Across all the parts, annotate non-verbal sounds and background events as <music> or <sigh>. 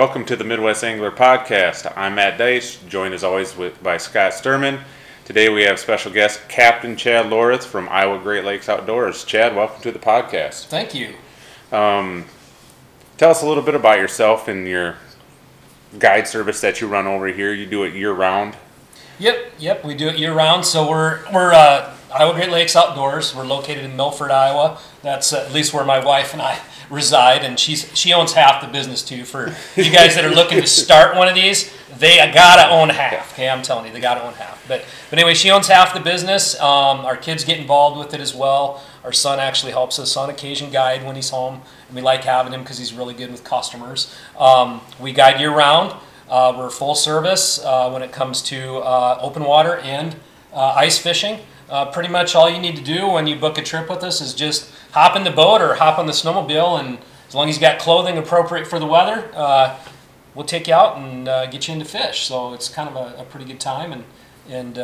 Welcome to the Midwest Angler Podcast. I'm Matt Dice, joined as always with, by Scott Sturman. Today we have special guest Captain Chad Loreth from Iowa Great Lakes Outdoors. Chad, welcome to the podcast. Thank you. Um, tell us a little bit about yourself and your guide service that you run over here. You do it year round. Yep, yep, we do it year round. So we're we're uh, Iowa Great Lakes Outdoors. We're located in Milford, Iowa. That's at least where my wife and I <laughs> reside, and she's she owns half the business too. For you guys that are looking to start one of these, they gotta own half. Okay, I'm telling you, they gotta own half. But but anyway, she owns half the business. Um, our kids get involved with it as well. Our son actually helps us on occasion guide when he's home, and we like having him because he's really good with customers. Um, we guide year round. Uh, we're full service uh, when it comes to uh, open water and uh, ice fishing. Uh, pretty much all you need to do when you book a trip with us is just hop in the boat or hop on the snowmobile, and as long as you've got clothing appropriate for the weather, uh, we'll take you out and get you into fish. So it's kind of a, a pretty good time, and and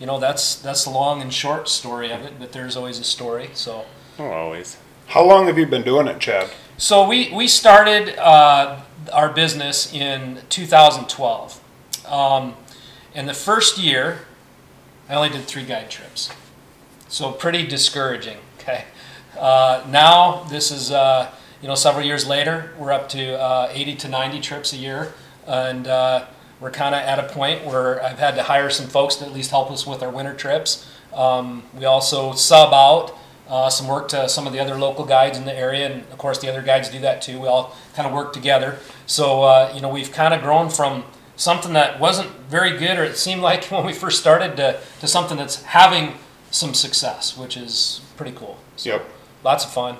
you know that's that's the long and short story of it. But there's always a story. So. Oh, always. How long have you been doing it, Chad? So we we started uh, our business in 2012. Um, and the first year, I only did three guide trips. So pretty discouraging. <laughs> Okay. Uh, now this is uh, you know several years later, we're up to uh, 80 to 90 trips a year, and uh, we're kind of at a point where I've had to hire some folks to at least help us with our winter trips. Um, we also sub out uh, some work to some of the other local guides in the area, and of course the other guides do that too. We all kind of work together. So uh, you know we've kind of grown from something that wasn't very good, or it seemed like <laughs> when we first started, to, to something that's having some success, which is pretty cool. So, Yep. Lots of fun.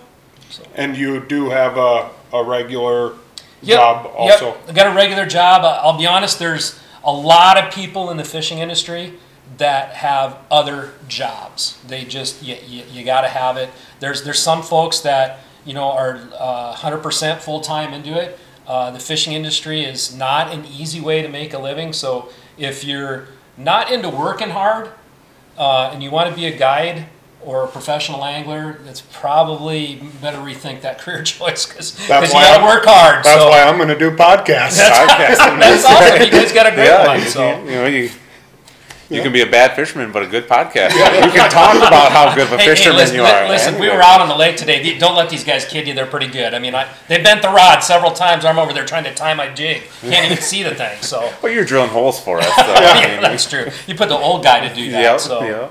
And you do have a, a regular Yep, job also? Yep. I got a regular job. I'll be honest. There's a lot of people in the fishing industry that have other jobs. They just you, you, you got to have it. There's there's some folks that you know are uh, 100% full time into it. Uh, the fishing industry is not an easy way to make a living. So if you're not into working hard uh, and you want to be a guide or a professional angler, it's probably better rethink that <laughs> career choice because you That's got to work hard. That's so. why I'm going to do podcasts. Podcasting. <laughs> That's awesome. <laughs> You guys got a great yeah, one. you, So. you know you. You can be a bad fisherman, but a good podcaster. You can talk about how good of a Hey, hey, fisherman listen, you are. listen, we were out on the lake today. Don't let these guys kid you. They're pretty good. I mean, I, they bent the rod several times. I'm over there trying to tie my jig. Can't even see the thing. So <laughs> Well, you're drilling holes for us. So, I <laughs> yeah, mean, that's true. You put the old guy to do that. yeah, so yeah.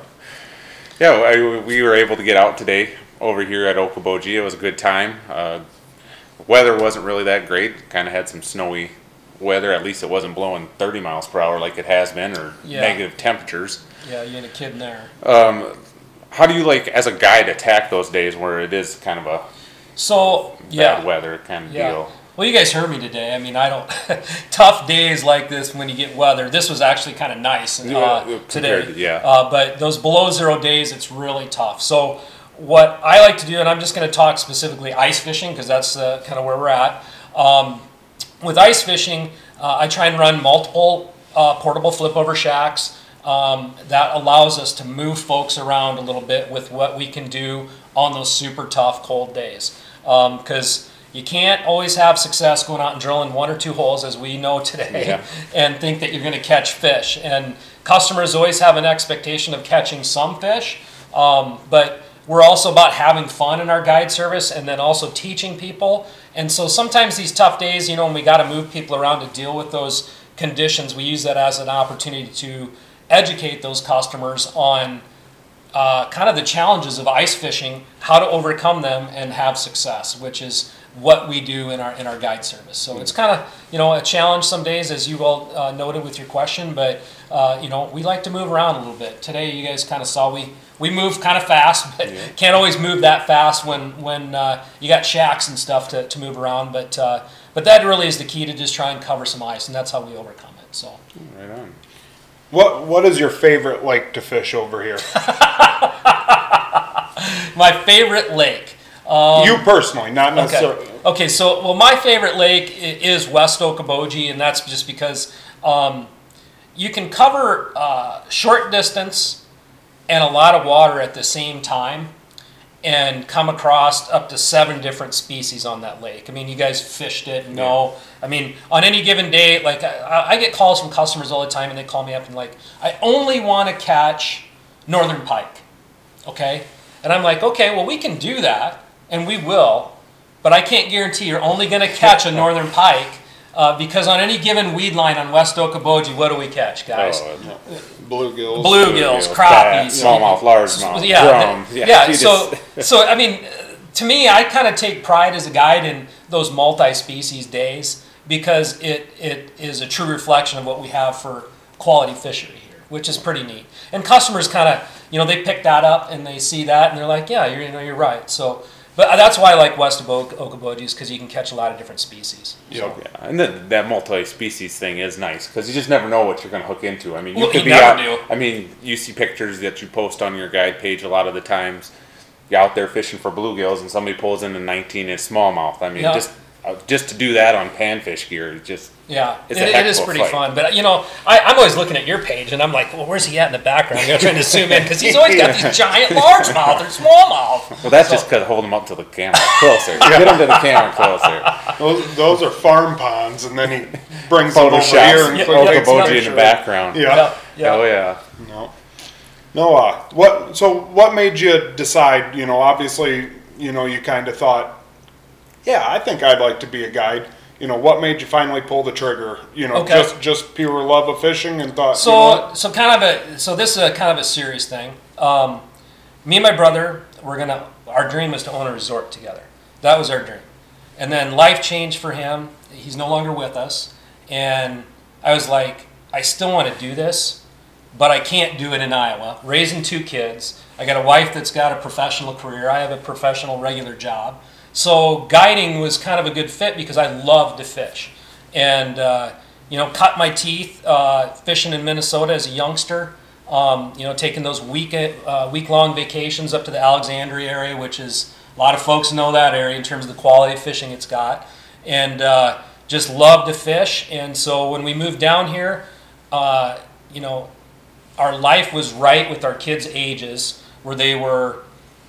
Yeah, I, we were able to get out today over here at Okoboji. It was a good time. Uh, weather wasn't really that great. Kind of had some snowy weather. At least it wasn't blowing 30 miles per hour like it has been, or Yeah. negative temperatures. yeah, you ain't a kid in there. Um, how do you like, as a guide, attack those days where it is kind of a So bad yeah, weather kind of yeah. deal? Well, you guys heard me today. I mean, I don't. <laughs> tough days like this when you get weather. This was actually kind of nice uh, compared today. to- yeah. Uh, but those below zero days, it's really tough. So what I like to do, and I'm just going to talk specifically ice fishing because that's uh, kind of where we're at. Um, with ice fishing, uh, I try and run multiple uh, portable flip over shacks. Um, that allows us to move folks around a little bit with what we can do on those super tough cold days. Because you can't always have success going out and drilling one or two holes, as we know today, Yeah. <laughs> and think that you're going to catch fish. And customers always have an expectation of catching some fish, um, but we're also about having fun in our guide service and then also teaching people. And so sometimes these tough days, you know, when we got to move people around to deal with those conditions, we use that as an opportunity to educate those customers on uh, kind of the challenges of ice fishing, how to overcome them and have success, which is what we do in our in our guide service. So it's kind of you know a challenge some days, as you all uh, noted with your question, but uh, you know we like to move around a little bit. Today, you guys kind of saw we we move kind of fast, <laughs> but can't always move that fast when when uh, you got shacks and stuff to, to move around. But uh, but that really is the key to just try and cover some ice, and that's how we overcome it. So. Right on. What What is your favorite lake to fish over here? <laughs> My favorite lake. Um, you personally, not necessarily. Okay. So, well, my favorite lake is West Okoboji, and that's just because um, you can cover uh, short distance and a lot of water at the same time. and come across up to seven different species on that lake. I mean, you guys fished it, know. I mean, on any given day, like I, I get calls from customers all the time, and they call me up and like, I only want to catch northern pike, okay? And I'm like, okay, well, we can do that, and we will, but I can't guarantee you're only going to catch a <laughs> northern pike. Uh, because on any given weed line on West Okoboji, what do we catch, guys? Oh, Bluegills. Bluegills, bluegills, crappies, smallmouth, largemouth, yeah, drum. yeah. you so, just- <laughs> so I mean, to me, I kind of take pride as a guide in those multi-species days because it it is a true reflection of what we have for quality fishery here, which is pretty neat. And customers kind of, you know, they pick that up and they see that and they're like, yeah, you're, you know, you're right. So, but uh, that's why I like west of Ok- Okoboji is because you can catch a lot of different species. Yep. Yeah, and then that multi-species thing is nice because you just never know what you're going to hook into. I mean, you Well, could you be out. do. I mean, you see pictures that you post on your guide page a lot of the times. You're out there fishing for bluegills, and somebody pulls in a 19 inch smallmouth. I mean, Yeah. just uh, just to do that on panfish gear, is just Yeah, It's it, a heck is of a pretty fight. fun. But you know, I, I'm always looking at your page, and I'm like, well, where's he at in the background? I'm trying to zoom in because he's always got these <laughs> giant largemouth or smallmouth. well. That's just because hold him up to the camera closer. Get him to the camera closer. <laughs> Those, those are farm ponds, and then he brings them over here and Yeah, quickly yeah, takes a in picture. the background. Yeah. Yeah, yeah. Oh yeah. No. No. Uh, what? So, what made you decide? You know, obviously, you know, you kind of thought, yeah, I think I'd like to be a guide. You know, what made you finally pull the trigger? You know, Okay. just just pure love of fishing and thought. So, you know what? so kind of a so this is a kind of a serious thing. Um, me and my brother, we're gonna. Our dream was to own a resort together. That was our dream. And then life changed for him. He's no longer with us, and I was like, I still want to do this, but I can't do it in Iowa. Raising two kids, I got a wife that's got a professional career. I have a professional regular job. So guiding was kind of a good fit because I loved to fish, and uh, you know, cut my teeth uh, fishing in Minnesota as a youngster. Um, you know, taking those week uh, week long vacations up to the Alexandria area, which is a lot of folks know that area in terms of the quality of fishing it's got, and uh, just love to fish. And so when we moved down here, uh, you know, our life was right with our kids' ages, where they were,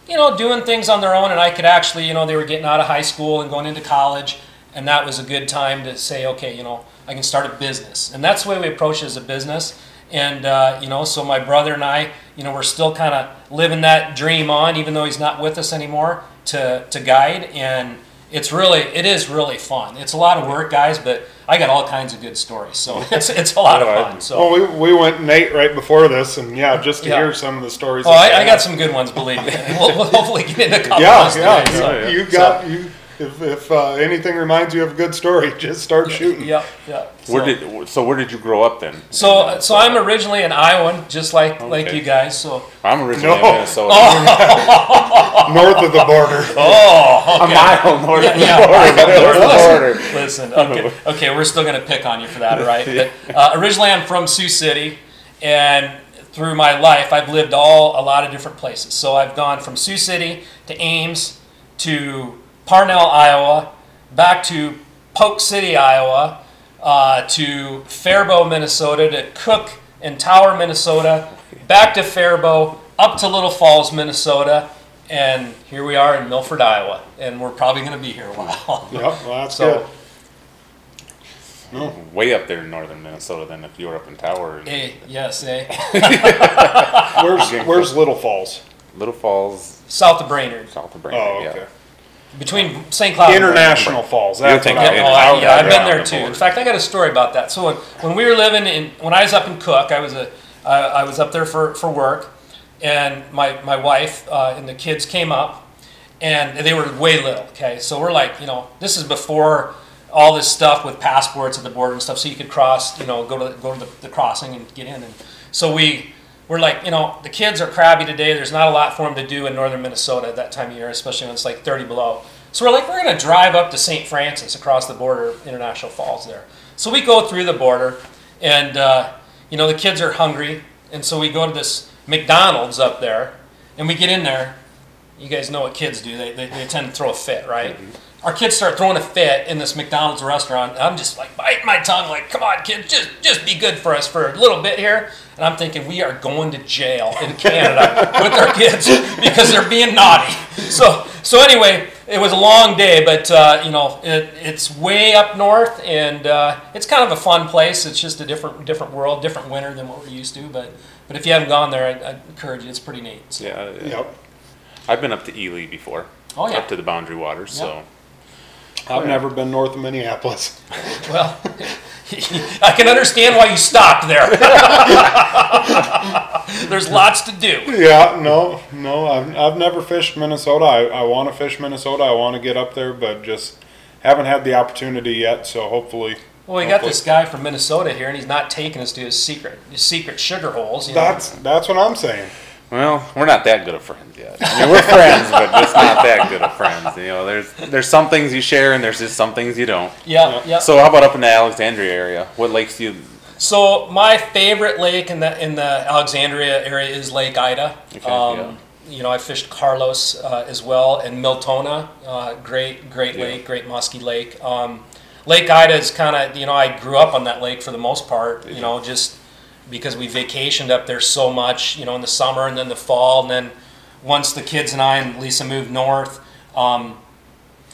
you know, doing things on their own, and I could actually, you know, they were getting out of high school and going into college, and that was a good time to say, okay, you know, I can start a business, and that's the way we approach it as a business. And uh, you know, so my brother and I, you know, we're still kind of living that dream on, even though he's not with us anymore, to to guide, and it's really, it is really fun. It's a lot of work, guys, but I got all kinds of good stories, so <laughs> it's it's a lot of fun. So. Well, we, we went Nate right before this, and yeah, just to Yeah. hear some of the stories. Oh, I, I got some good ones, believe me. <laughs> We'll, we'll hopefully get into a couple Yeah, of those yeah. today, so. yeah. You got you. If, if uh, anything reminds you of a good story, <laughs> just start shooting. Yeah, yeah. Where So- did so where did you grow up then? So, so I'm originally an Iowan, just like like you guys. So, I'm originally No. in Minnesota. <laughs> North of the border. <laughs> oh, A mile north of the Yeah. border, but north of the border. listen, okay, okay, we're still gonna pick on you for that, all right? But uh, originally, I'm from Sioux City, and through my life, I've lived all a lot of different places. So I've gone from Sioux City to Ames to Parnell, Iowa, back to Polk City, Iowa, uh, to Faribault, Minnesota, to Cook and Tower, Minnesota, back to Faribault, up to Little Falls, Minnesota, and here we are in Milford, Iowa, and we're probably going to be here a while. <laughs> Yep, well, that's So- good. Way up there in northern Minnesota than if you were up in Tower. Eh, yes, eh? <laughs> Where's Where's Little Falls? Little Falls, South of Brainerd, south of Brainerd, Oh, yeah. Okay. between St. Cloud. and International Falls. That's You're what thinking I Yeah, was- oh, I, Out yeah, I've been there the too. In fact, I got a story about that. So when, when we were living in, when I was up in Cook, I was a, uh, I was up there for, for work, and my my wife uh, and the kids came up, and they were way little. Okay, so we're like, you know, this is before all this stuff with passports at the border and stuff, so you could cross, you know, go to go to the, the crossing and get in. And so we we're like, you know, the kids are crabby today. There's not a lot for them to do in northern Minnesota at that time of year, especially when it's like 30 below. So we're like, we're going to drive up to St. Francis across the border, International Falls there. So we go through the border, and uh, you know the kids are hungry, and so we go to this McDonald's up there, and we get in there, you guys know what kids do. They, they, they tend to throw a fit, right? Our kids start throwing a fit in this McDonald's restaurant. I'm just like biting my tongue, like, come on, kids, just just be good for us for a little bit here. And I'm thinking we are going to jail in Canada <laughs> with our kids because they're being naughty. So so anyway, it was a long day, but uh, you know it, it's way up north, and uh, it's kind of a fun place. It's just a different different world, different winter than what we're used to. But but if you haven't gone there, I, I encourage you. It's pretty neat. So, Yeah, Yep. I've been up to Ely before. Oh, yeah. Up to the Boundary Waters, so. I've never been north of Minneapolis. <laughs> Well, <laughs> I can understand why you stopped there. <laughs> There's lots to do. Yeah, no, no, I've, I've never fished Minnesota. I, I want to fish Minnesota. I want to get up there, but just haven't had the opportunity yet. So hopefully, Well, we got this guy from Minnesota here, and he's not taking us to his secret his secret sugar holes. You know? that's that's what I'm saying. Well, we're not that good of friends yet. I mean, we're friends, but just not that good of friends. You know, there's there's some things you share, and there's just some things you don't. yeah, yeah. So, how about up in the Alexandria area? What lakes do you? So my favorite lake in the in the Alexandria area is Lake Ida. Okay, um, You know, I fished Carlos uh, as well, and Miltona, uh, great great Yeah. lake, great musky lake. Um, lake Ida is kind of you know I grew up on that lake for the most part. You know, just because we vacationed up there so much. You know, in the summer and then the fall, and then once the kids and I and Lisa moved north. Um,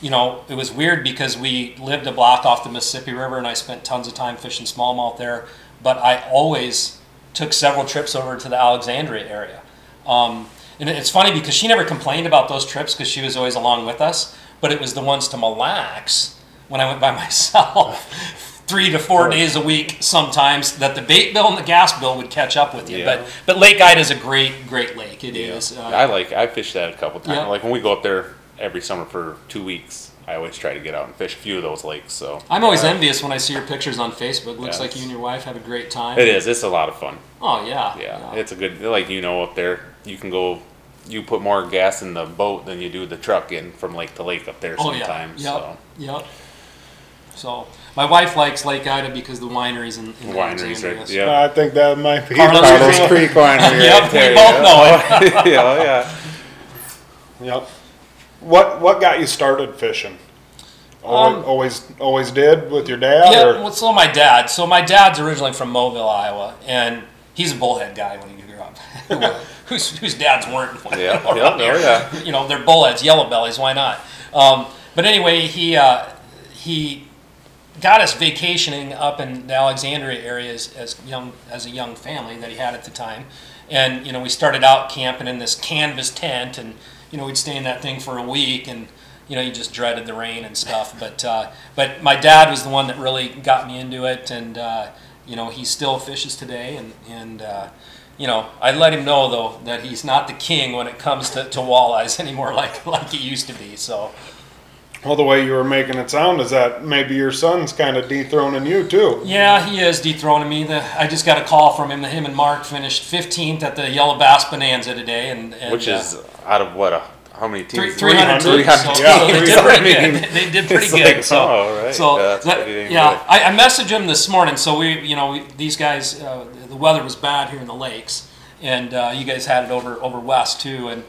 you know, it was weird because we lived a block off the Mississippi River and I spent tons of time fishing smallmouth there. But I always took several trips over to the Alexandria area. Um, and it's funny because she never complained about those trips because she was always along with us. But it was the ones to Mille Lacs when I went by <laughs> myself. Three to four days a week, sometimes that the bait bill and the gas bill would catch up with you. Yeah. But but Lake Ida is a great great lake. It is. Uh, I like. I fished that a couple times. Yeah. Like when we go up there every summer for two weeks, I always try to get out and fish a few of those lakes. So I'm always envious when I see your pictures on Facebook. Looks Yeah, like you and your wife have a great time. it is. It's a lot of fun. Oh yeah. Yeah, it's a good. Like you know, up there, you can go. You put more gas in the boat than you do the truck in from lake to lake up there Oh yeah. sometimes. Yep. So Yep. So my wife likes Lake Ida because the wineries in, in wineries, Alexandria. right? Yeah. I think that might be Carlos Carlos Creek. Creek Winery. Yep, right we both yeah. know <laughs> yeah, oh, yeah. Yep. What what got you started fishing? Always, Um, always always did with your dad, Yeah, or well, so my dad. So my dad's originally from Moville, Iowa, and he's a bullhead guy when he grew up. <laughs> whose, whose dads weren't? Yeah, <laughs> yeah, around oh, yeah. You know, they're bullheads, yellow bellies. Why not? Um, but anyway, he uh, he got us vacationing up in the Alexandria area as, as young as a young family that he had at the time, and you know we started out camping in this canvas tent, and you know we'd stay in that thing for a week, and you know you just dreaded the rain and stuff. But uh, but my dad was the one that really got me into it, and uh, you know he still fishes today, and and. Uh, you know, I let him know though that he's not the king when it comes to, to walleyes <laughs> anymore, like like he used to be. So, well, the way you were making it sound is that maybe your son's kind of dethroning you too. Yeah, he is dethroning me. The, I just got a call from him. that Him and Mark finished 15th at the Yellow Bass Bonanza today, and, and Which uh, is out of what? A, how many three, teams? 300. 300 So, <laughs> Yeah, so they did pretty good. They did pretty it's good. like, so, oh, right. so Yeah, that- yeah. I, I messaged him this morning. So we, you know, we, these guys, uh, the weather was bad here in the lakes, and uh, you guys had it over over west too. And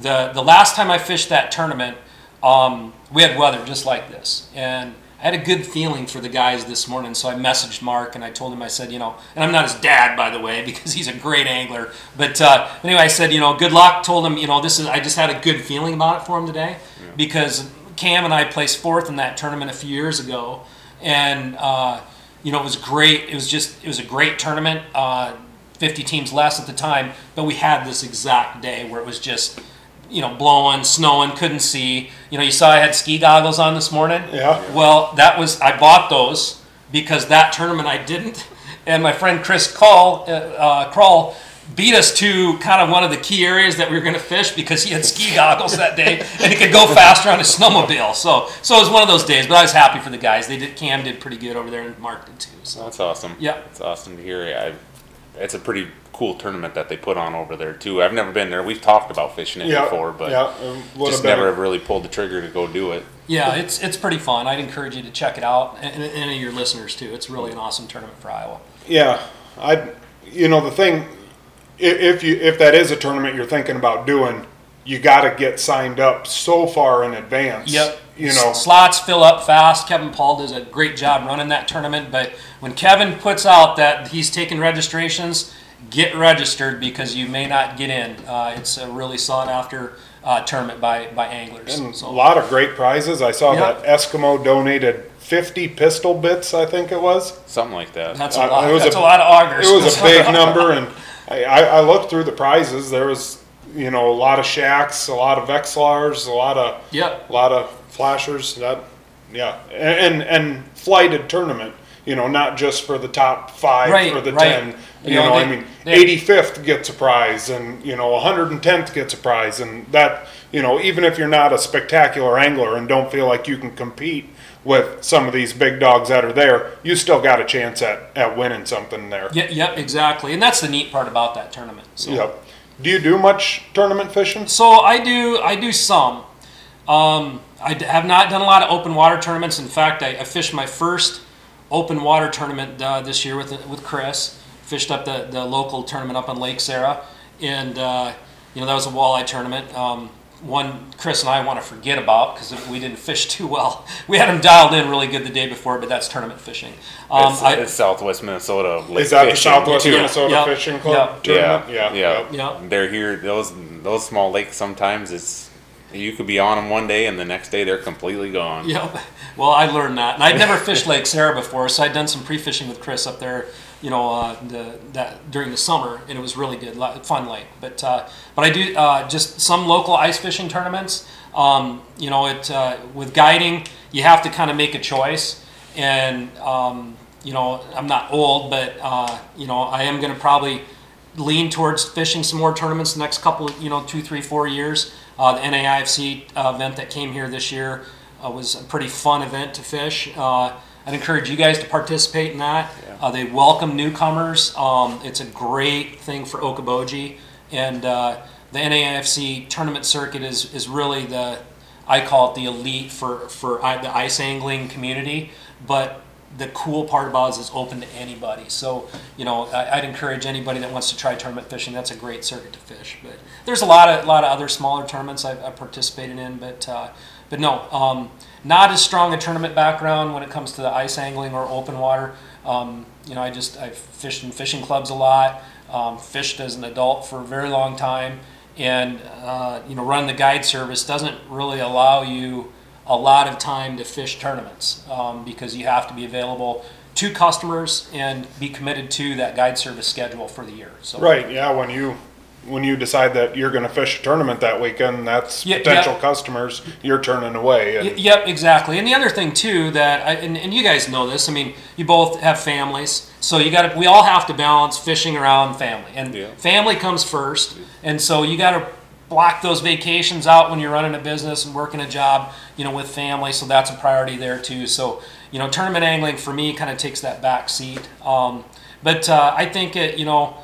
the the last time I fished that tournament, um, we had weather just like this, and I had a good feeling for the guys this morning. So I messaged Mark and I told him, I said, you know, and I'm not his dad by the way <laughs> because he's a great angler. But uh, anyway, I said, you know, good luck. Told him, you know, this is I just had a good feeling about it for him today because Cam and I placed fourth in that tournament a few years ago, and uh, you know it was great. It was just it was a great tournament. Uh, 50 teams less at the time, but we had this exact day where it was just you know blowing, snowing, couldn't see. You know, you saw I had ski goggles on this morning. Yeah. Well, that was I bought those because that tournament I didn't, and my friend Chris Call uh, uh, Kroll beat us to kind of one of the key areas that we were going to fish because he had ski goggles that day <laughs> and he could go faster on his snowmobile. So so it was one of those days, but I was happy for the guys. They did Cam did pretty good over there and Mark did too. So That's awesome. Yeah. It's awesome to hear. I, it's a pretty cool tournament that they put on over there too. I've never been there. We've talked about fishing it Yeah, before, but yeah, just never have really pulled the trigger to go do it. yeah, it's it's pretty fun. I'd encourage you to check it out and, and any of your listeners too. It's really an awesome tournament for Iowa. Yeah, I, you know, the thing, if, if you if that is a tournament you're thinking about doing, you got to get signed up so far in advance. Yep. You know, S- slots fill up fast. Kevin Paul does a great job running that tournament. But when Kevin puts out that he's taking registrations, get registered because you may not get in. Uh, it's a really sought after uh, tournament by by anglers. and a lot of great prizes. I saw Yep. that Eskimo donated 50 pistol bits, I think it was. Something like that. that's Uh, a lot. it was That's a- a, lot of augers. It was a <laughs> big number, and I, I, I looked through the prizes. There was, you know, a lot of shacks, a lot of Vexilars, a lot of, Yep. a lot of flashers. That, yeah, and and, and flighted tournament. You know, not just for the top five Right, or the right. ten. You, know, I mean, 85th gets a prize, and you know, 110th gets a prize, and that, you know, even if you're not a spectacular angler and don't feel like you can compete with some of these big dogs that are there, you still got a chance at at winning something there. Yep, yep, exactly. And that's the neat part about that tournament. So. Yep. Do you do much tournament fishing? So I do I do some. Um, I have not done a lot of open water tournaments. In fact, I, I fished my first open water tournament uh, this year with with Chris. Fished up the, the local tournament up on Lake Sarah, and uh, you know that was a walleye tournament. Um, one Chris and I want to forget about because we didn't fish <laughs> too well. We had them dialed in really good the day before, but that's tournament fishing. Um, it's, I- it's Southwest Minnesota. Lake Is that the fishing, Southwest too. Minnesota Yep. Fishing Club Yeah, tournament? yeah, Yeah. Yeah. They're here. Those those small lakes. Sometimes it's you could be on them one day and the next day they're completely gone. Yep. Well, I learned that, and I'd never fished Lake Sarah before, so I'd done some pre-fishing with Chris up there. You know, uh, the that during the summer, and it was really good, fun lake. But uh, but I do uh, just some local ice fishing tournaments. Um, you know, it uh, with guiding, you have to kind of make a choice, and um, you know, I'm not old, but uh, you know, I am going to probably lean towards fishing some more tournaments the next couple, you know, two, three, four years. Uh, the NAIFC event that came here this year was a pretty fun event to fish. I'd encourage you guys to participate in that. Uh, they welcome newcomers. Um, it's a great thing for Okoboji, and uh, the NAIFC tournament circuit is is really the I call it the elite for for I, the ice angling community, but the cool part about it is it's open to anybody. So, you know, I, I'd encourage anybody that wants to try tournament fishing. That's a great circuit to fish. But there's a lot of lot of other smaller tournaments I've, I've participated in. But uh, but no, um, not as strong a tournament background when it comes to the ice angling or open water. Um, you know, I just I've fished in fishing clubs a lot. Um, fished as an adult for a very long time, and uh, you know, running the guide service doesn't really allow you a lot of time to fish tournaments um, because you have to be available to customers and be committed to that guide service schedule for the year. So Right, yeah, when you, when you decide that you're gonna fish a tournament that weekend, that's Yeah, potential yeah. customers you're turning away. Y- And Yep, exactly. And the other thing too that, I, and, and you guys know this. I mean, you both have families, so you got to. We all have to balance fishing around family, and Yeah. family comes first. And so you got to block those vacations out when you're running a business and working a job, you know, with family. So that's a priority there too. So you know, tournament angling for me kind of takes that back seat. Um, but uh, I think it, you know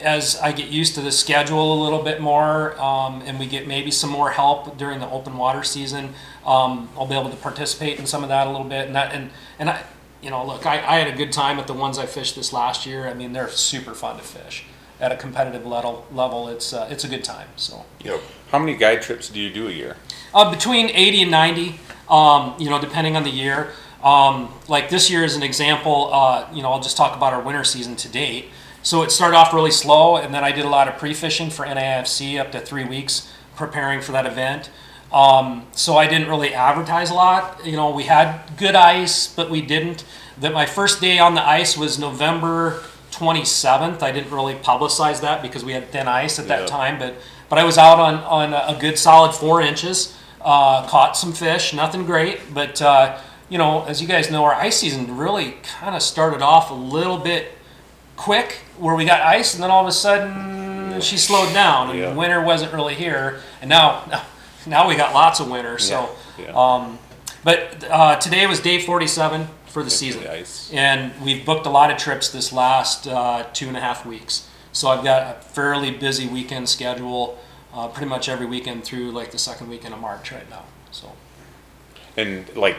as I get used to the schedule a little bit more, um, and we get maybe some more help during the open water season, um, I'll be able to participate in some of that a little bit. And that, and and I, you know, look, I, I had a good time at the ones I fished this last year. I mean, they're super fun to fish at a competitive level. Level, it's uh, it's a good time. So Yep. How many guide trips do you do a year? uh, between 80 and 90, um, you know, depending on the year. Um, like this year, as an example, uh, you know, I'll just talk about our winter season to date. So it started off really slow, and then I did a lot of pre-fishing for NAFC up to three weeks preparing for that event. Um, so I didn't really advertise a lot. You know, we had good ice, but we didn't. That my first day on the ice was November 27th. I didn't really publicize that because we had thin ice at that Yeah. time, but but I was out on on a good solid four inches. Uh, caught some fish, nothing great, but uh, you know, as you guys know, our ice season really kind of started off a little bit quick, where we got ice, and then all of a sudden she slowed down, and Yeah. winter wasn't really here, and now <laughs> now we got lots of winter. So, Yeah. um, but uh, today was day 47 for the season, the and we've booked a lot of trips this last uh, two and a half weeks. So I've got a fairly busy weekend schedule, uh, pretty much every weekend through like the second weekend of March right now. So. And like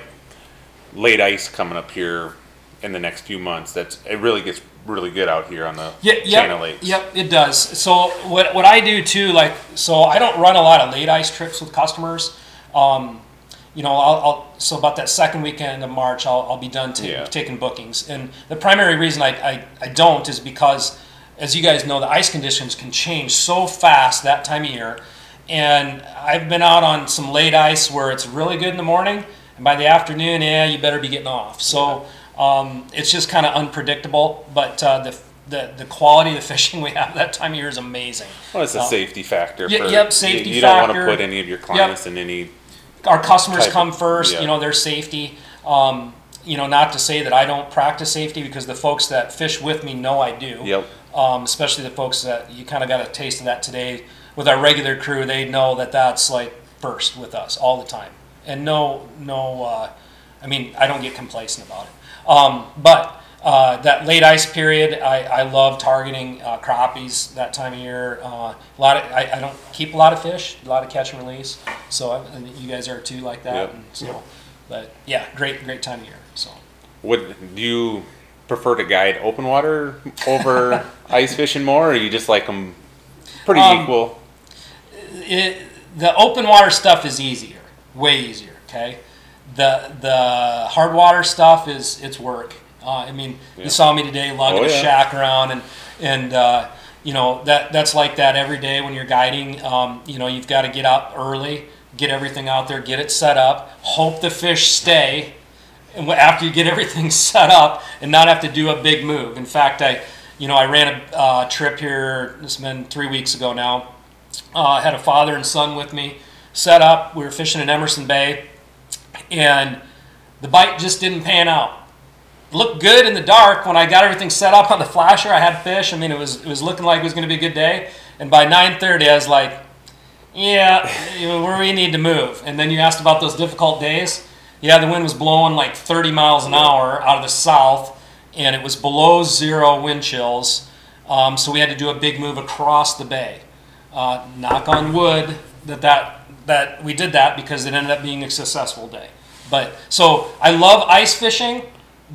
late ice coming up here in the next few months, that's it really gets really good out here on the Yeah, yep, lakes. Yep, it does. So what what I do too, like, so I don't run a lot of late ice trips with customers. Um, you know, I'll, I'll so about that second weekend of March, I'll, I'll be done ta- Yeah. taking bookings. And the primary reason I, I, I don't is because, as you guys know, the ice conditions can change so fast that time of year. And I've been out on some late ice where it's really good in the morning, and by the afternoon, yeah, you better be getting off. So um, it's just kind of unpredictable. But uh, the, the the quality of the <laughs> fishing we have that time of year is amazing. Well, it's a Uh, safety factor. For, yep, you- safety You, don't want to put any of your clients in any. our customers come of- first, yeah. you know, their safety. Um, you know, not to say that I don't practice safety because the folks that fish with me know I do. Yep. Um, especially the folks that you kind of got a taste of that today with our regular crew. They know that that's like first with us all the time. And no, no, uh, I mean, I don't get complacent about it. Um, but uh, that late ice period, I, I love targeting uh, crappies that time of year. Uh, a lot of, I, I don't keep a lot of fish, a lot of catch and release. So, I, and you guys are too like that. Yep. And so, but yeah, great, great time of year. So. Would do you prefer to guide open water over <laughs> ice fishing more, or you just like them pretty Um, equal? it, the open water stuff is easier, way easier. Okay, the the hard water stuff is it's work. Uh, I mean, Yeah. you saw me today lugging Oh, a shack around, and and uh, you know that that's like that every day when you're guiding. Um, you know, you've got to get up early, get everything out there, get it set up, hope the fish stay. And after you get everything <laughs> set up, and not have to do a big move. In fact, I, you know, I ran a uh, trip here. It's been three weeks ago now. Uh, I had a father and son with me, set up. We were fishing in Emerson Bay, and the bite just didn't pan out. Looked good in the dark when I got everything set up on the flasher. I had fish. I mean, it was it was looking like it was going to be a good day. And by 9:30, I was like, "Yeah, where we need to move." And then you asked about those difficult days. Yeah, the wind was blowing like 30 miles an hour out of the south, and it was below zero wind chills. Um, so we had to do a big move across the bay uh, knock on wood that that that we did that because it ended up being a successful day. But so I love ice fishing,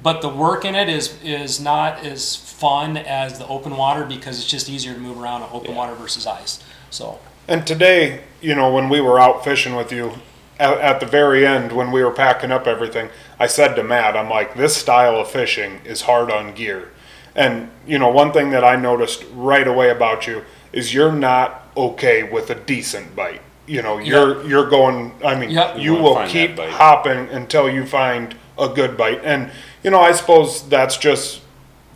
but the work in it is is not as fun as the open water because it's just easier to move around on open Yeah. water versus ice. So And today, you know, when we were out fishing with you, at, at the very end, when we were packing up everything, I said to Matt, I'm like, this style of fishing is hard on gear. And, you know, one thing that I noticed right away about you is you're not okay with a decent bite. You know, you're you're going. I mean, Yep. you You wanna will find that keep bite. hopping until you find a good bite. And you know, I suppose that's just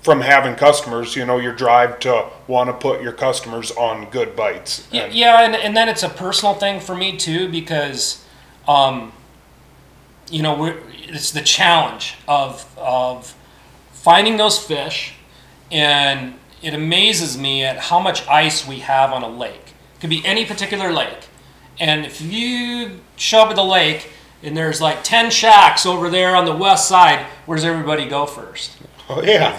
from having customers. You know, your drive to want to put your customers on good bites. Yeah, And- yeah, and, and then it's a personal thing for me too because, um, you know, we're, it's the challenge of of finding those fish, and it amazes me at how much ice we have on a lake. It could be any particular lake, and if you show up at the lake and there's like ten shacks over there on the west side, where's everybody go first? Oh, yeah.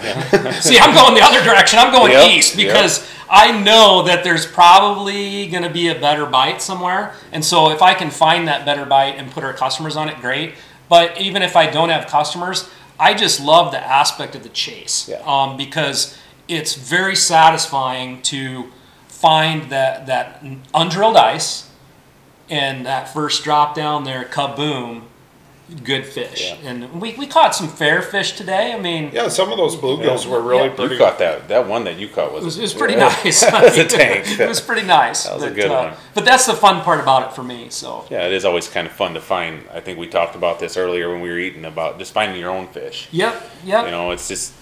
<laughs> See, I'm going the other direction. I'm going Yep, east yep. because I know that there's probably going to be a better bite somewhere. And so if I can find that better bite and put our customers on it, great. But even if I don't have customers, I just love the aspect of the chase Yeah. um, because it's very satisfying to find that that undrilled ice and that first drop down there, kaboom, good fish. Yeah. And we, we caught some fair fish today. I mean, Yeah, some of those bluegills were really Yeah. pretty. You caught that. That one that you caught was. It was, it was pretty <laughs> yeah, nice. That was a tank. <laughs> it was pretty nice. <laughs> That was a good uh, one. But that's the fun part about it for me. So Yeah, it is always kind of fun to find. I think we talked about this earlier when we were eating about just finding your own fish. yep, yep. You know, it's just.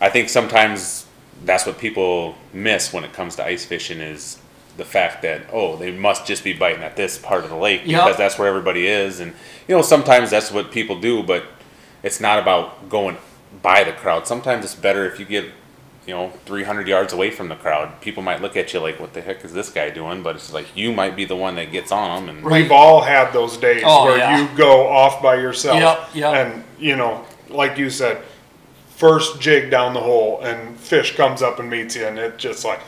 I think sometimes that's what people miss when it comes to ice fishing is the fact that oh they must just be biting at this part of the lake Yep. because that's where everybody is and you know sometimes that's what people do but it's not about going by the crowd sometimes it's better if you get you know 300 yards away from the crowd people might look at you like what the heck is this guy doing but it's like you might be the one that gets on them and We've all had those days Oh, where yeah. you go off by yourself. Yep, yep. And, you know, like you said, first jig down the hole and fish comes up and meets you and it's just like,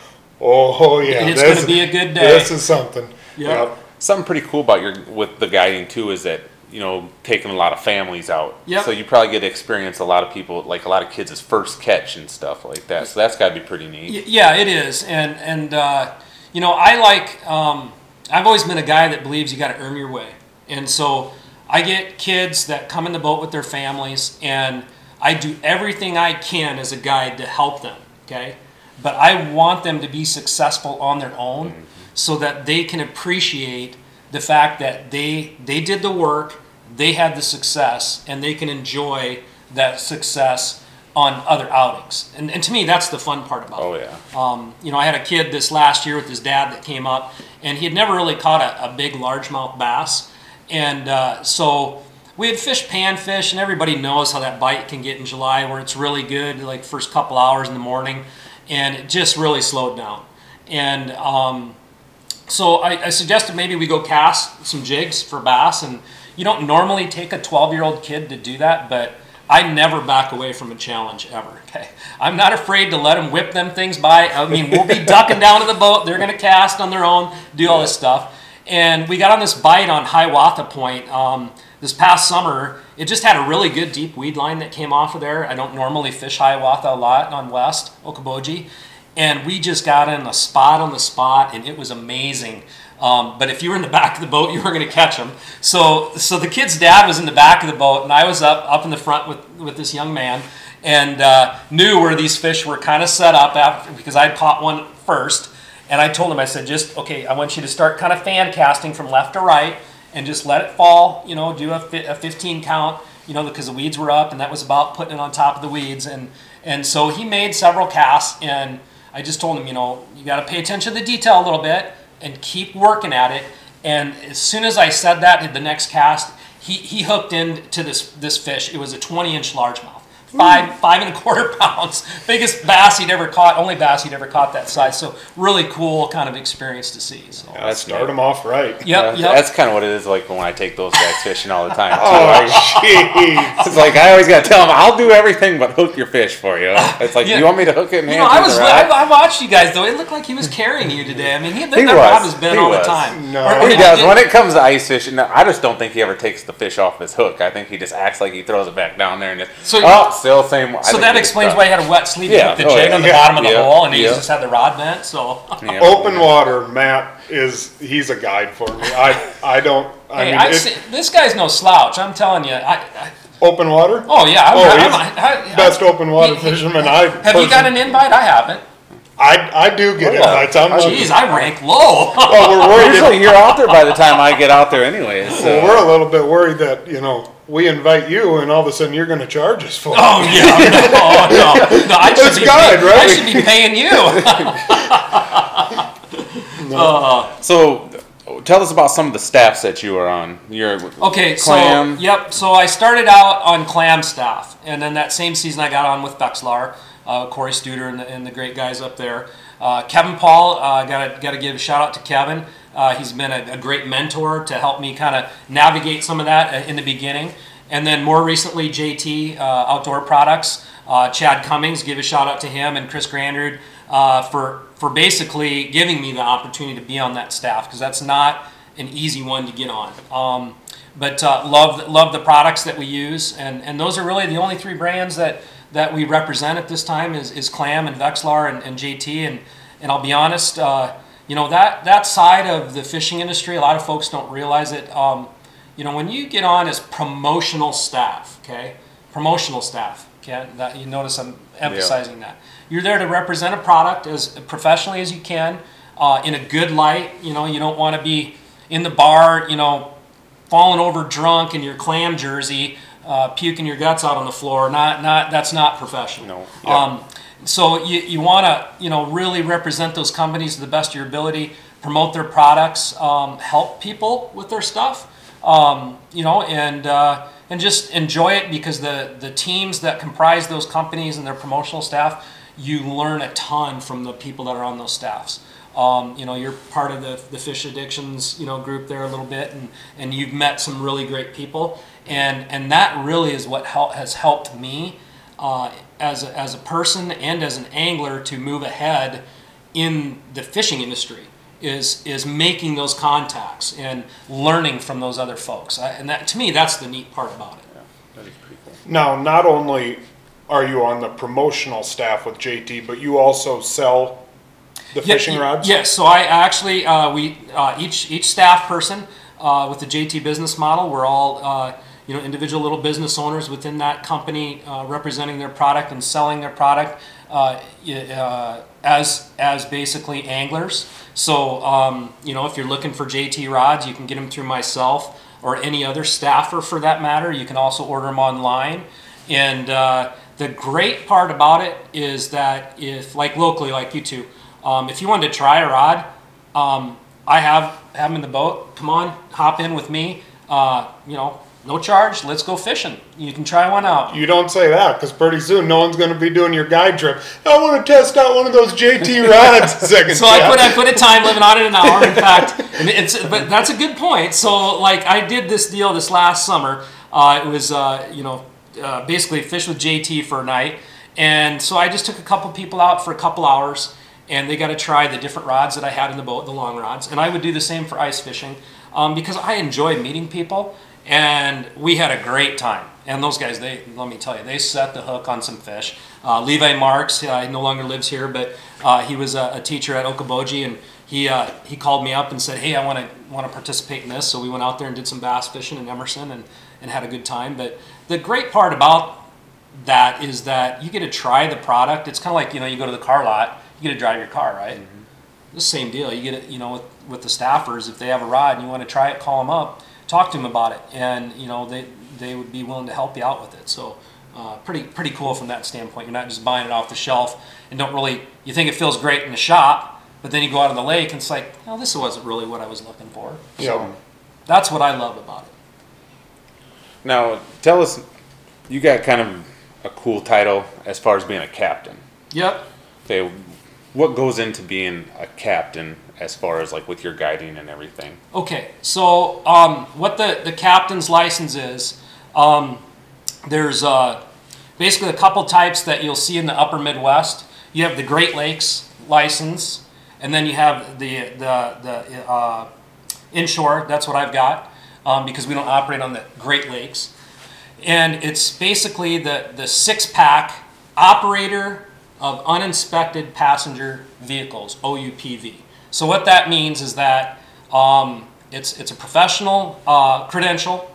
oh, yeah. It's this- gonna be a good day. This is something. Yep. Yep. something pretty cool about your with the guiding too is that you know, taking a lot of families out. Yep. So you probably get to experience a lot of people, like a lot of kids' first catch and stuff like that. So that's got to be pretty neat. Y- Yeah, it is, and and uh, you know I like. Um, I've always been a guy that believes you got to earn your way, and so I get kids that come in the boat with their families, and I do everything I can as a guide to help them. Okay, but I want them to be successful on their own, so that they can appreciate the fact that they they did the work, they had the success, and they can enjoy that success on other outings. And, and to me, that's the fun part about it. Oh yeah. Um, you know, I had a kid this last year with his dad that came up, and he had never really caught a, a big largemouth bass. And uh, so we had fished panfish, and everybody knows how that bite can get in July, where it's really good, like first couple hours in the morning, and it just really slowed down. And um, so I, I suggested maybe we go cast some jigs for bass, and you don't normally take a 12 year old kid to do that, but I never back away from a challenge ever. <laughs> Okay, I'm not afraid to let them whip them things by. I mean, we'll be ducking down to the boat. They're gonna cast on their own, do all this stuff, and we got on this bite on Hiawatha Point um, this past summer. It just had a really good deep weed line that came off of there. I don't normally fish Hiawatha a lot on West Okoboji, and we just got in a spot on the spot, and it was amazing. Um, but if you were in the <laughs> back of the boat, you were going to catch them. So, so the kid's dad was in the back of the boat, and I was up up in the front with with this young man, and uh, knew where these fish were kind of set up after, because I'd caught one first. And I told him, I said, just okay, I want you to start kind of fan casting from left to right, and just let it fall. You know, do a, a 15 count. You know, because the weeds were up, and that was about putting it on top of the weeds. And and so he made several casts, and I just told him, you know, you got to pay attention to the detail a little bit and keep working at it. And as soon as I said that in the next cast, he, he hooked into this this fish. It was a 20 inch largemouth, five five and a quarter <laughs> pounds, biggest bass he'd ever caught, only bass he'd ever caught that size. So really cool kind of experience to see. So. Yeah, That's start neat. them off right. Yep, Yeah, yep. That's kind of what it is like when I take those guys fishing all the time. <laughs> Too. Oh, I- jeez. it's like I always got to tell them, I'll do everything but hook your fish for you. It's like, Yeah. you want me to hook it, man? You know, I was I. I watched you guys though. It looked like he was carrying you today. I mean, he, that, He that was. rod has been He all the time. No. Or- or He did- does. When it comes to ice fishing, I just don't think he ever takes the fish off his hook. I think he just acts like he throws it back down there and just, So- oh, still same. I So think that he explains uh, why he had a wet sleeve Yeah. with the Oh, jig yeah. on the Yeah. bottom of the Yeah. hole, and he Yeah. just had the rod bent. So Yeah. <laughs> Open water, Matt is he's a guide for me. I I don't. I hey, mean, I've it- seen, this guy's no slouch. I'm telling you. I, I, open water. oh yeah. I'm, Oh, I'm, he's I, I, Best open water he- he- fisherman I. Have Have you got an invite? I haven't. I I do get invites. I'm Jeez, I rank low. Oh, we're worried. Usually you're out there by the time I get out there anyway. So. Well, we're a little bit worried that you know we invite you and all of a sudden you're going to charge us for it. Oh yeah, no, <laughs> no, no. I should be God, pay- right? I should be paying you. <laughs> uh, So, tell us about some of the staffs that you were on. You're okay, Clam. so yep. So I started out on clam staff, and then that same season I got on with Vexilar, uh, Corey Studer, and the, and the great guys up there. Uh, Kevin Paul, uh, got got to give a shout out to Kevin. Uh, he's been a, a great mentor to help me kind of navigate some of that uh, in the beginning. And then more recently, JT uh, Outdoor Products, uh, Chad Cummings, give a shout out to him and Chris Grandard uh, for for basically giving me the opportunity to be on that staff because that's not an easy one to get on. Um, but uh, love love the products that we use, and, and those are really the only three brands that, that we represent at this time is, is Clam and Vexilar and, and JT. And and I'll be honest, uh, you know that that side of the fishing industry, a lot of folks don't realize it. Um, you know, when you get on as promotional staff, okay, promotional staff, okay, that you notice I'm emphasizing that. You're there to represent a product as professionally as you can, uh, in a good light. You know, you don't want to be in the bar, you know, falling over drunk in your clam jersey, uh, puking your guts out on the floor. Not, not that's not professional. No. Yeah. Um, so you, you want to you know really represent those companies to the best of your ability, promote their products, um, help people with their stuff, um, you know, and uh, and just enjoy it because the the teams that comprise those companies and their promotional staff, you learn a ton from the people that are on those staffs. Um, you know, you're part of the, the fish addictions, you know, group there a little bit, and, and you've met some really great people, and and that really is what help, has helped me uh, as a, as a person and as an angler to move ahead in the fishing industry. is is making those contacts and learning from those other folks. I, and that to me, that's the neat part about it. That is pretty cool. Now, not only are you on the promotional staff with JT, but you also sell the Yeah, fishing rods? Yes, so I actually, uh, we, uh, each, each staff person, uh, with the JT business model, we're all, uh, you know, individual little business owners within that company, uh, representing their product and selling their product, uh, uh, as, as basically anglers. So, um, you know, if you're looking for JT rods, you can get them through myself or any other staffer for that matter. You can also order them online. And uh, the great part about it is that if, like locally, like you two, um, if you wanted to try a rod, um, I have have them in the boat. Come on, hop in with me. Uh, you know, no charge. Let's go fishing. You can try one out. You don't say that, because pretty soon no one's gonna be doing your guide trip. I wanna test out one of those JT <laughs> rods <laughs> second So I put I put a time limit on it an hour. In fact, <laughs> and it's but that's a good point. So like I did this deal this last summer. Uh, it was uh, you know uh, basically fish with JT for a night, and so I just took a couple people out for a couple hours, and they got to try the different rods that I had in the boat, the long rods, and I would do the same for ice fishing um, because I enjoy meeting people, and we had a great time. And those guys, they let me tell you, they set the hook on some fish. Uh, Levi Marks, uh, he no longer lives here, but uh, he was a, a teacher at Okoboji, and he uh, he called me up and said, "Hey, I want to want to participate in this." So we went out there and did some bass fishing in Emerson, and and had a good time. But the great part about that is that you get to try the product. It's kind of like you know you go to the car lot, you get to drive your car, right? The same deal. You get it, you know, with, with the staffers, if they have a rod and you want to try it, call them up, talk to them about it, and you know they they would be willing to help you out with it. So uh, pretty pretty cool from that standpoint. You're not just buying it off the shelf and don't really. You think it feels great in the shop, but then you go out on the lake and it's like, oh, this wasn't really what I was looking for. So Yeah. that's what I love about it. Now, tell us, you got kind of a cool title as far as being a captain. Yep. Say, what goes into being a captain as far as like with your guiding and everything? Okay, so um, what the, the captain's license is, um, there's uh, basically a couple types that you'll see in the upper Midwest. You have the Great Lakes license, and then you have the, the, the uh, inshore, that's what I've got, um, because we don't operate on the Great Lakes. And it's basically the, the six pack operator of uninspected passenger vehicles, OUPV. So what that means is that um, it's, it's a professional uh, credential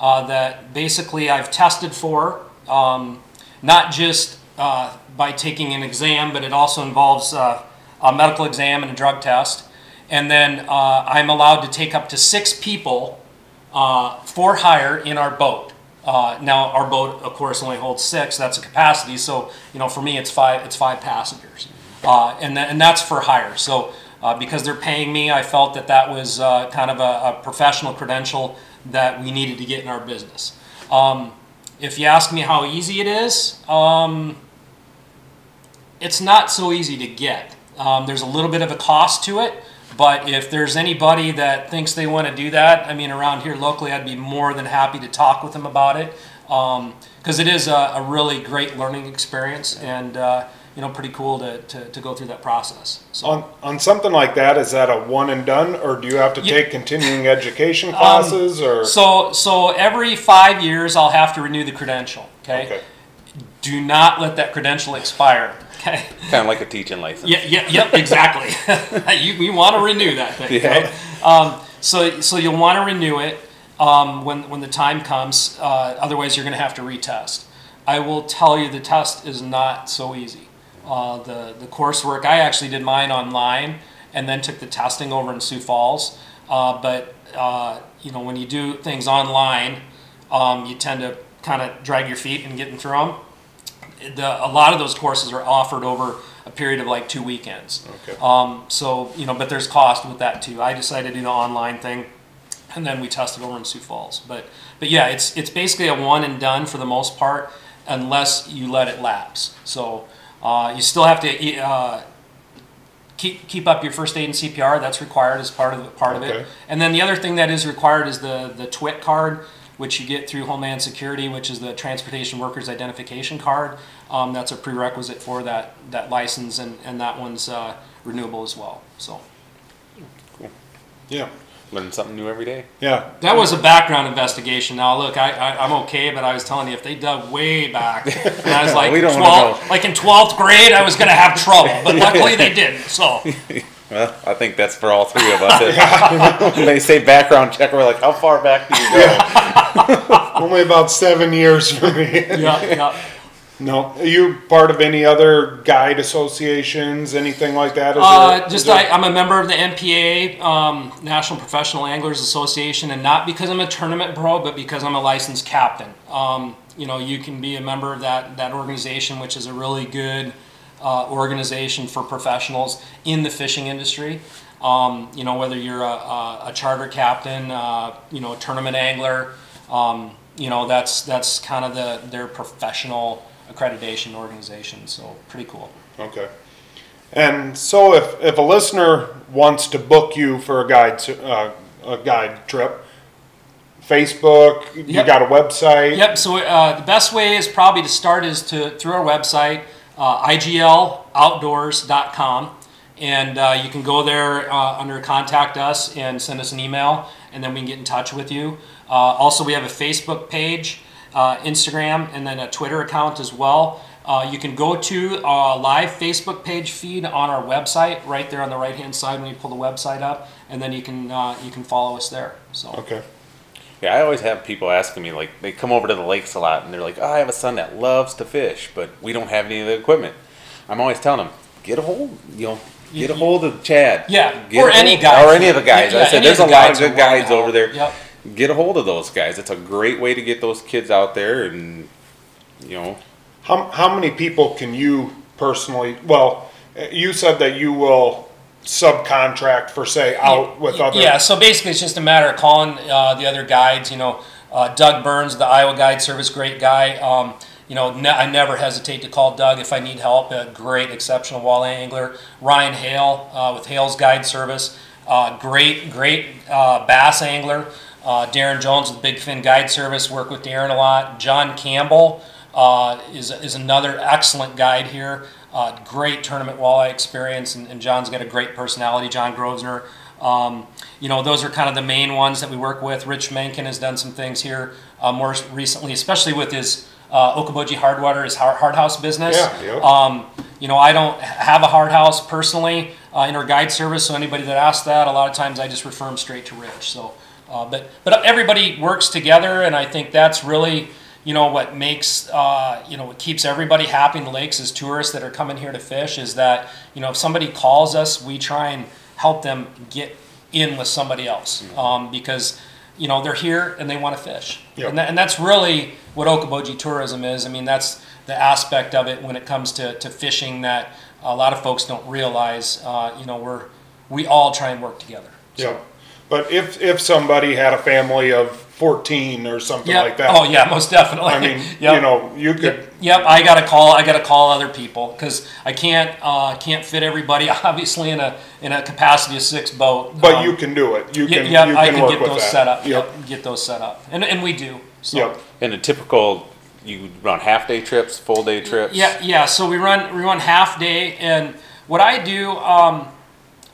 uh, that basically I've tested for, um, not just uh, by taking an exam, but it also involves uh, a medical exam and a drug test. And then uh, I'm allowed to take up to six people uh, for hire in our boat. Uh, now our boat, of course, only holds six. That's a capacity. So you know, for me, it's five. It's five passengers, uh, and tha- and that's for hire. So uh, because they're paying me, I felt that that was uh, kind of a, a professional credential that we needed to get in our business. Um, if you ask me how easy it is, um, it's not so easy to get. Um, there's a little bit of a cost to it, but if there's anybody that thinks they want to do that, I mean, around here locally, I'd be more than happy to talk with them about it because it is a, a really great learning experience and uh, you know pretty cool to, to, to go through that process. So. On, on something like that, is that a one and done, or do you have to. Um, take continuing <laughs> education classes, or? So, so every five years, I'll have to renew the credential. Okay. Okay. Do not let that credential expire. Okay. Kind of like a teaching license. Yeah, yeah, yep, exactly. <laughs> you, you want to renew that thing. Yeah. Okay? Um, so, so you'll want to renew it um, when when the time comes. Uh, otherwise, you're going to have to retest. I will tell you, the test is not so easy. Uh, the the coursework. I actually did mine online and then took the testing over in Sioux Falls. Uh, but uh, you know, when you do things online, um, you tend to kind of drag your feet in getting through them the, a lot of those courses are offered over a period of like two weekends. Okay. Um, so, you know, but there's cost with that too. I decided to do the online thing and then we tested over in Sioux Falls. But, but yeah, it's, it's basically a one and done for the most part unless you let it lapse. So, uh, you still have to, uh, keep, keep up your first aid and CPR. That's required as part of, part of Okay. it. And then the other thing that is required is the, the TWIC card, which you get through Homeland Security, which is the Transportation Workers Identification Card. Um, that's a prerequisite for that, that license, and, and that one's uh, renewable as well. So, Yeah, Learn something new every day. yeah. That was a background investigation. Now, look, I, I, I'm okay, but I was telling you, if they dug way back, <laughs> and I was like, We don't wanna 12, like in 12th grade, I was going to have trouble. But <laughs> luckily they didn't. So, <laughs> Well, I think that's for all three of us. <laughs> when they say background check, we're like, how far back do you go? <laughs> Only about seven years for me. yeah, yeah. No, are you part of any other guide associations, anything like that? Is Uh, there- just is there- I, I'm a member of the NPA, um, National Professional Anglers Association, and not because I'm a tournament pro, but because I'm a licensed captain. Um, you know, you can be a member of that that organization, which is a really good uh, organization for professionals in the fishing industry. Um, you know, whether you're a, a, a charter captain, uh, you know, a tournament angler, um, you know, that's that's kind of the their professional accreditation organization. So pretty cool. Okay. And so if, if a listener wants to book you for a guide, to- uh, a guide trip, Facebook, you got a website? Yep. So uh, the best way is probably to start is to through our website, uh, igloutdoors.com, and uh, you can go there uh, under contact us and send us an email, and then we can get in touch with you. Uh, also, we have a Facebook page, uh, Instagram, and then a Twitter account as well. Uh, you can go to a live Facebook page feed on our website, right there on the right hand side when you pull the website up, and then you can you can follow us there. So. Okay. Yeah, I always have people asking me, like, they come over to the lakes a lot and they're like, oh, I have a son that loves to fish, but we don't have any of the equipment. I'm always telling them, get a hold, you know, get a hold of Chad. Yeah, Get or a any guy. Or any of the guys. Yeah, I said, there's of a lot of good are willing to guides over help. there. Yep. Get a hold of those guys. It's a great way to get those kids out there and, you know, How, how many people can you personally, well, uh, you said that you will subcontract for, say, out with other. Yeah, so basically it's just a matter of calling uh, the other guides. You know, uh, Doug Burns, the Iowa Guide Service, great guy. Um, you know, ne- I never hesitate to call Doug if I need help. A great, exceptional walleye angler. Ryan Hale uh, with Hale's Guide Service, uh, great, great uh, bass angler. Uh, Darren Jones with Big Fin Guide Service, work with Darren a lot. John Campbell uh, is, is another excellent guide here. Uh, great tournament walleye experience, and, and John's got a great personality. John Grosvenor. Um, you know, those are kind of the main ones that we work with. Rich Menken has done some things here uh, more recently, especially with his uh, Okoboji Hardwater, his hard, hard house business. Yeah, yep. Um, you know, I don't have a hard house personally uh, in our guide service, so anybody that asks that, a lot of times I just refer them straight to Rich. So, uh, but but everybody works together, and I think that's really you know what makes uh, you know what keeps everybody happy in the lakes is tourists that are coming here to fish is that you know if somebody calls us, we try and help them get in with somebody else um, because you know they're here and they want to fish, Yep. and, that, and that's really what Okoboji tourism is. I mean, that's the aspect of it when it comes to, to fishing that a lot of folks don't realize. Uh, you know, we're we all try and work together. Yeah. But if, if somebody had a family of fourteen or something Yeah. like that. Oh yeah, most definitely. I mean, <laughs> Yep. you know, you could, Yep, yep, I gotta call. I gotta call other people because I can't uh, can't fit everybody <laughs> obviously in a in a capacity of six boat. but Um, you can do it. You Yep, can, yep, I can can work get with those that. set up. Yep, Yep, get those set up, and and we do. So. yep. in a typical, you run half day trips, full day trips. Yeah, yeah. So we run we run half day, and what I do, um,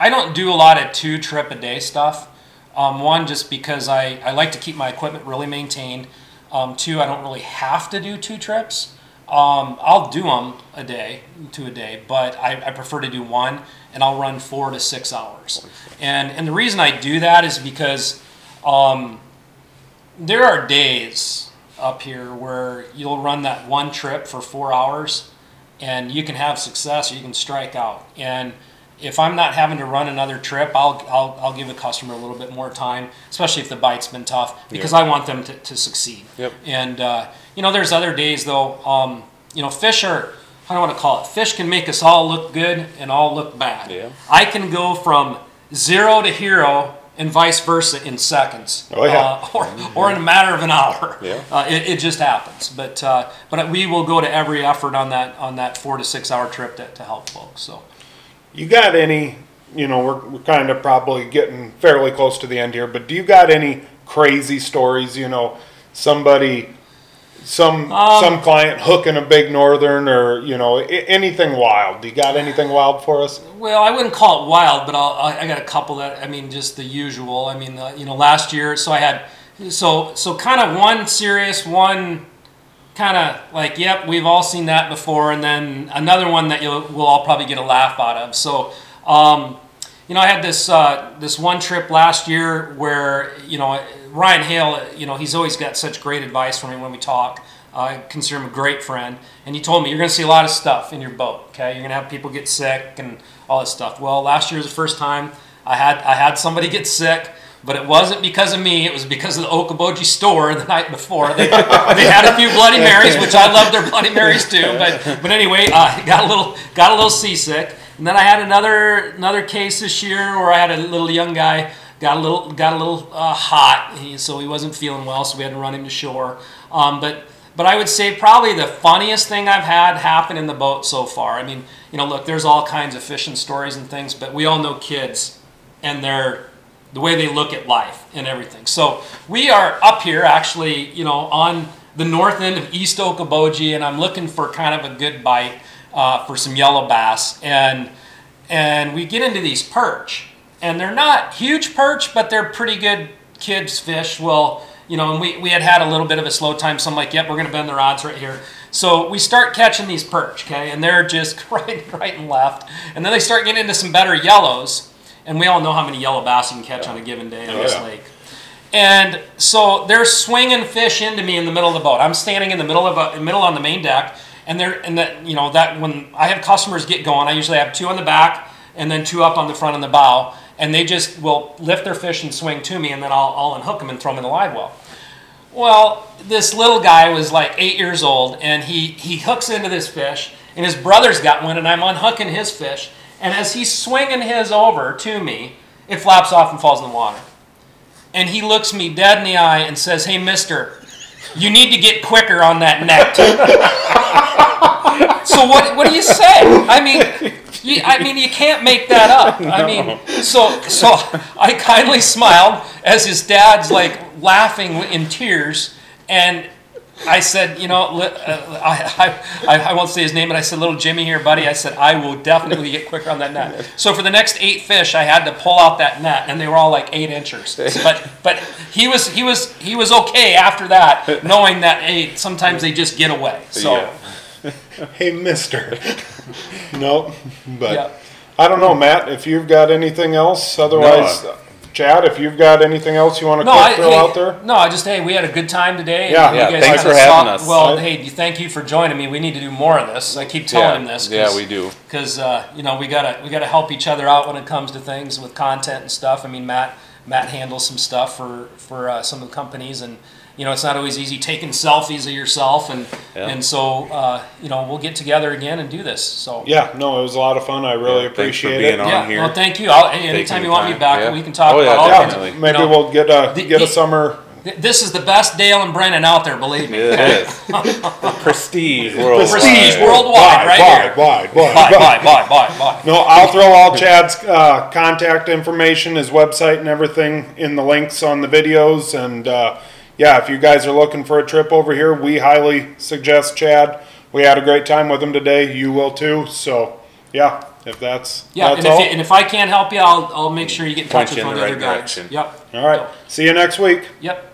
I don't do a lot of two trip a day stuff. Um, one, just because I, I like to keep my equipment really maintained. Um, two, I don't really have to do two trips. Um, I'll do them a day, two a day, but I, I prefer to do one, and I'll run four to six hours. And and the reason I do that is because um, there are days up here where you'll run that one trip for four hours and you can have success or you can strike out. And if I'm not having to run another trip, I'll, I'll, I'll give a customer a little bit more time, especially if the bite's been tough, because I want them to, to succeed. Yep. And, uh, you know, there's other days though, um, you know, fish are, how don't want to call it? Fish can make us all look good and all look bad. Yeah. I can go from zero to hero and vice versa in seconds. Oh, yeah. Uh, or, or in a matter of an hour. Yeah. <laughs> Uh, it, it just happens. But uh, but we will go to every effort on that on that four to six hour trip to, to help folks. So You got any, you know, we're, we're kind of probably getting fairly close to the end here, but do you got any crazy stories, you know, somebody some Um, some client hooking a big northern or you know I- anything wild? Do you got anything wild for us? Well, I wouldn't call it wild, but I'll, I I got a couple that I mean, just the usual. I mean, uh, you know, last year, so I had so so kind of one serious, one kind of like, yep, we've all seen that before, and then another one that you'll we'll all probably get a laugh out of. So, um, you know, I had this uh, this one trip last year where you know Ryan Hale, you know, he's always got such great advice for me when we talk. I consider him a great friend, and he told me you're going to see a lot of stuff in your boat. Okay, you're going to have people get sick and all this stuff. Well, last year was the first time I had I had somebody get sick. But it wasn't because of me. It was because of the Okoboji store the night before. They, they had a few Bloody Marys, which I love their Bloody Marys too. But but anyway, uh, got a little got a little seasick. And then I had another another case this year where I had a little young guy got a little got a little uh, hot, he, so he wasn't feeling well, so we had to run him to shore. Um, but but I would say probably the funniest thing I've had happen in the boat so far. I mean, you know, look, there's all kinds of fishing stories and things, but we all know kids and their the way they look at life and everything. So we are up here actually, you know, on the north end of East Okoboji, and I'm looking for kind of a good bite uh, for some yellow bass, and and we get into these perch, and they're not huge perch, but they're pretty good kids fish. Well, you know, and we, we had had a little bit of a slow time, so I'm like, yep, we're gonna bend the rods right here. So we start catching these perch, okay, and they're just <laughs> right, right and left, and then they start getting into some better yellows, and we all know how many yellow bass you can catch on a given day on oh, this yeah. lake. And so they're swinging fish into me in the middle of the boat. I'm standing in the middle of a middle on the main deck, and they're and that you know that when I have customers get going, I usually have two on the back and then two up on the front and the bow, and they just will lift their fish and swing to me, and then I'll, I'll unhook them and throw them in the live well. Well, this little guy was like eight years old, and he he hooks into this fish, and his brother's got one, and I'm unhooking his fish, and as he's swinging his over to me, it flaps off and falls in the water and he looks me dead in the eye and says, "Hey, Mister, you need to get quicker on that net." <laughs> so what? What do you say? I mean, you, I mean, you can't make that up. I mean, so so I kindly smiled as his dad's like laughing in tears, and I said, you know, uh, I, I, I won't say his name, but I said, little Jimmy here, buddy. I said, I will definitely get quicker on that net. So for the next eight fish, I had to pull out that net, and they were all like eight inches. But but he was he was he was okay after that, knowing that hey, sometimes they just get away. So Yeah. Hey, Mister. <laughs> nope. But Yeah. I don't know, Matt. If you've got anything else, otherwise, No. Chad, if you've got anything else you want to no, quick I, throw hey, out there. no, I just hey, we had a good time today. Yeah. Yeah, you thanks for having saw- us. Well, I- hey, thank you for joining me. We need to do more of this. I keep telling Yeah. him this. Yeah, 'cause- we do. because uh, you know we gotta we gotta help each other out when it comes to things with content and stuff. I mean, Matt Matt handles some stuff for for uh, some of the companies, and you know it's not always easy taking selfies of yourself, and Yeah. and so uh, you know we'll get together again and do this. So Yeah, no, it was a lot of fun. I really Yeah, thanks for appreciate being it. on. yeah, here. well, thank you. I'll, anytime you want me back, Yeah. we can talk Oh, yeah, about all kinds definitely. of- Maybe you know, we'll get a the- get a the- summer This is the best Dale and Brennan out there, believe me. It is. <laughs> Prestige worldwide. Prestige worldwide, right wide, here. wide, wide, Bye, bye, bye, bye, bye. No, I'll throw all Chad's uh, contact information, his website, and everything in the links on the videos. And uh, yeah, if you guys are looking for a trip over here, we highly suggest Chad. We had a great time with him today. You will too. So yeah, if that's Yeah, that's and if, all. you, and if I can't help you, I'll, I'll make sure you get in touch with in one the of the right other guys. direction. Yep. all right. See you next week. Yep.